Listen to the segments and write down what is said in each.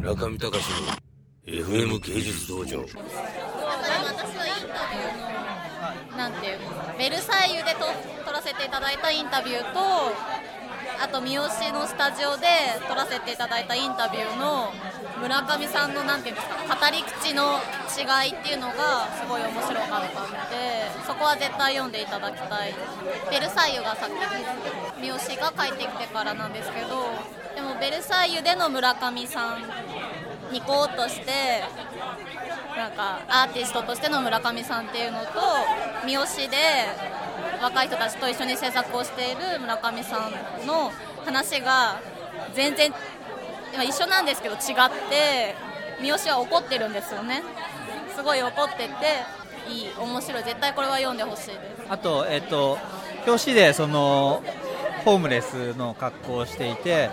村上隆の FM 芸術道場。私のインタビューのなんていうかベルサイユでと撮らせていただいたインタビューとあと三好のスタジオで撮らせていただいたインタビューの村上さんのなんていうんですか語り口の違いっていうのがすごい面白かったのでそこは絶対読んでいただきたいベルサイユが先です三好が帰ってきてからなんですけどでもベルサイユでの村上さんに行こうとしてなんかアーティストとしての村上さんっていうのと三好で若い人たちと一緒に制作をしている村上さんの話が全然一緒なんですけど違って三好は怒ってるんですよね。すごい怒ってていい面白い。絶対これは読んでほしいです。あと、えっと、表紙でそのホームレスの格好をしていて、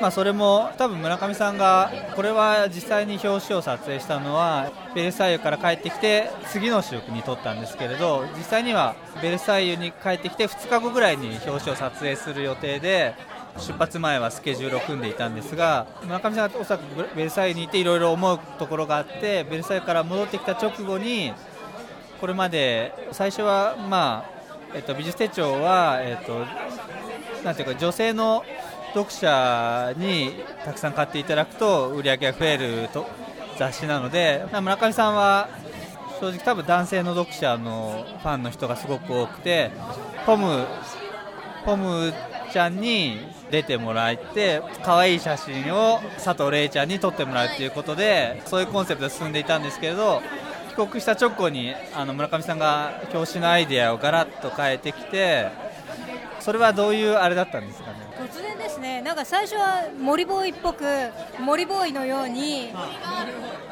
まあ、それも多分村上さんがこれは実際に表紙を撮影したのはベルサイユから帰ってきて次の週に撮ったんですけれど実際にはベルサイユに帰ってきて2日後ぐらいに表紙を撮影する予定で出発前はスケジュールを組んでいたんですが村上さんがおそらくベルサイユにいていろいろ思うところがあってベルサイユから戻ってきた直後にこれまで最初は、まあえっと、美術手帳は、えっと、なんていうか女性の読者にたくさん買っていただくと売り上げが増えると雑誌なので村上さんは正直多分男性の読者のファンの人がすごく多くてポムポムちゃんに出てもらって可愛い写真を佐藤玲ちゃんに撮ってもらうということでそういうコンセプトで進んでいたんですけれど帰国した直後にあの村上さんが表紙のアイデアをガラッと変えてきてそれはどういうあれだったんですかね？ですね。なんか最初は森ボーイっぽく森ボーイのように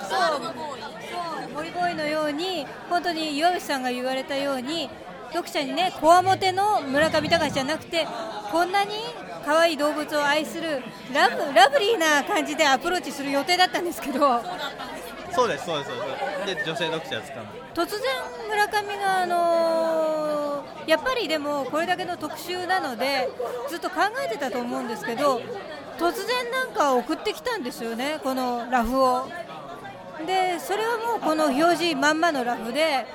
そう森ボーイのように本当に岩渕さんが言われたように読者にねこわもての村上隆じゃなくてこんなに可愛い動物を愛するラブラブリーな感じでアプローチする予定だったんですけどそうですそうですそうです。で女性読者ですか突然村上があのーやっぱりでもこれだけの特集なのでずっと考えてたと思うんですけど突然なんか送ってきたんですよねこのラフを。でそれはもうこの表示まんまのラフで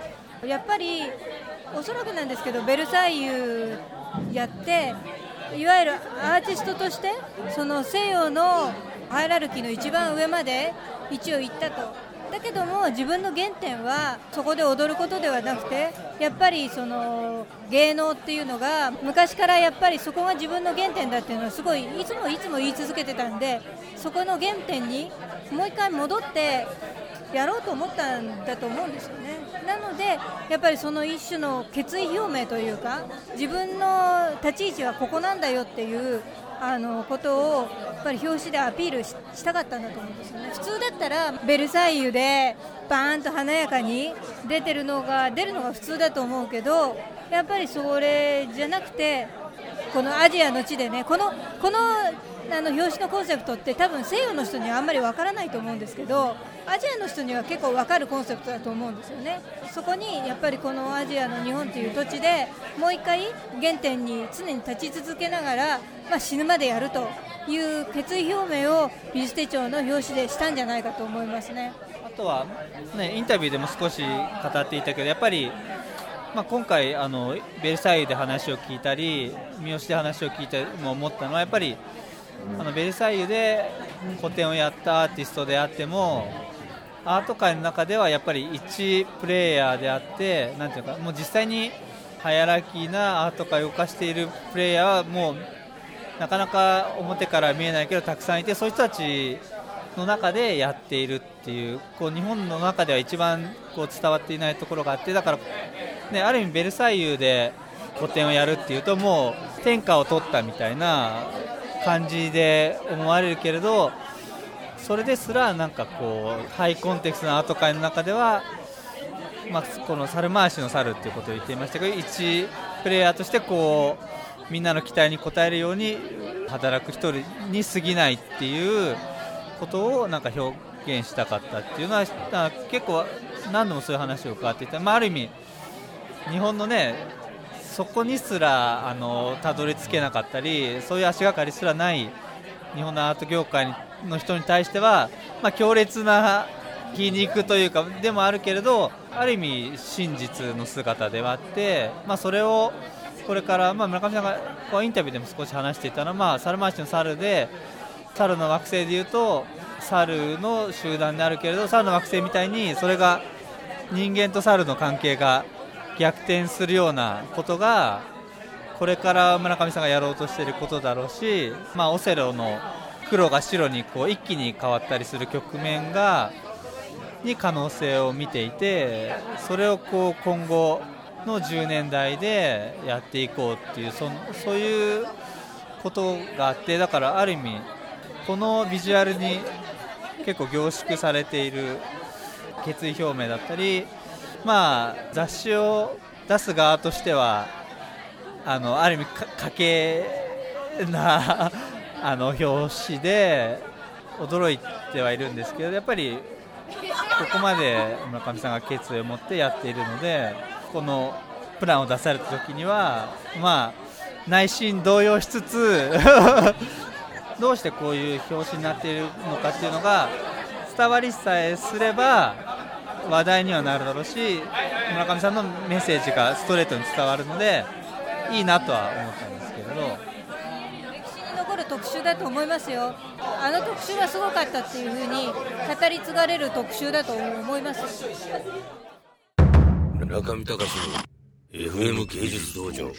やっぱりおそらくなんですけどベルサイユやっていわゆるアーティストとしてその西洋のハイラルキーの一番上まで一応行ったと。だけども自分の原点はそこで踊ることではなくてやっぱりその芸能っていうのが昔からやっぱりそこが自分の原点だっていうのはすごいいつもいつも言い続けてたんでそこの原点にもう一回戻ってやろうと思ったんだと思うんですよね。なのでやっぱりその一種の決意表明というか自分の立ち位置はここなんだよっていうあのことをやっぱり表紙でアピールししたかったんだと思うんですよね。普通だったらベルサイユでバーンと華やかに出てるのが出るのが普通だと思うけどやっぱりそれじゃなくてこのアジアの地でねこのこのあの表紙のコンセプトって多分西洋の人にはあんまりわからないと思うんですけどアジアの人には結構わかるコンセプトだと思うんですよね。そこにやっぱりこのアジアの日本という土地でもう一回原点に常に立ち続けながら、まあ、死ぬまでやるという決意表明を美術手帳の表紙でしたんじゃないかと思いますね。あとは、ね、インタビューでも少し語っていたけどやっぱり、まあ、今回あのベルサイユで話を聞いたり三好で話を聞いても思ったのはやっぱりあのベルサイユで個展をやったアーティストであってもアート界の中ではやっぱり一プレイヤーであってなていうかもう実際にハイアラキーなアート界を動かしているプレイヤーはもうなかなか表から見えないけどたくさんいてそういう人たちの中でやっているっていうこう日本の中では一番こう伝わっていないところがあってだから、ね、ある意味ベルサイユで個展をやるっていうともう天下を取ったみたいな感じで思われるけれどそれですらなんかこうハイコンテクストなアート界の中では、まあ、この猿回しの猿っていうことを言っていましたけど一プレイヤーとしてこうみんなの期待に応えるように働く一人に過ぎないっていうことをなんか表現したかったっていうのは結構何度もそういう話を伺っていた、まあ、ある意味日本のねそこにすらあのたどり着けなかったりそういう足がかりすらない日本のアート業界の人に対しては、まあ、強烈な皮肉というかでもあるけれどある意味真実の姿ではあって、まあ、それをこれから、まあ、村上さんがこうインタビューでも少し話していたのは、まあ、猿回しの猿で猿の惑星でいうと猿の集団であるけれど猿の惑星みたいにそれが人間と猿の関係が逆転するようなことがこれから村上さんがやろうとしていることだろうし、まあ、オセロの黒が白にこう一気に変わったりする局面がに可能性を見ていてそれをこう今後の10年代でやっていこうっていうそそういうことがあってだからある意味このビジュアルに結構凝縮されている決意表明だったり、まあ、雑誌を出す側としてはあのある意味かけな あの表紙で驚いてはいるんですけどやっぱりここまで村上さんが決意を持ってやっているのでこのプランを出された時にはまあ内心動揺しつつ どうしてこういう表紙になっているのかっていうのが伝わりさえすれば話題にはなるだろうし村上さんのメッセージがストレートに伝わるのでいいなとは思ったんですけれど。歴史に残る特集だと思いますよ。あの特集はすごかったっていうふうに語り継がれる特集だと思います。中見隆の FM 芸術道場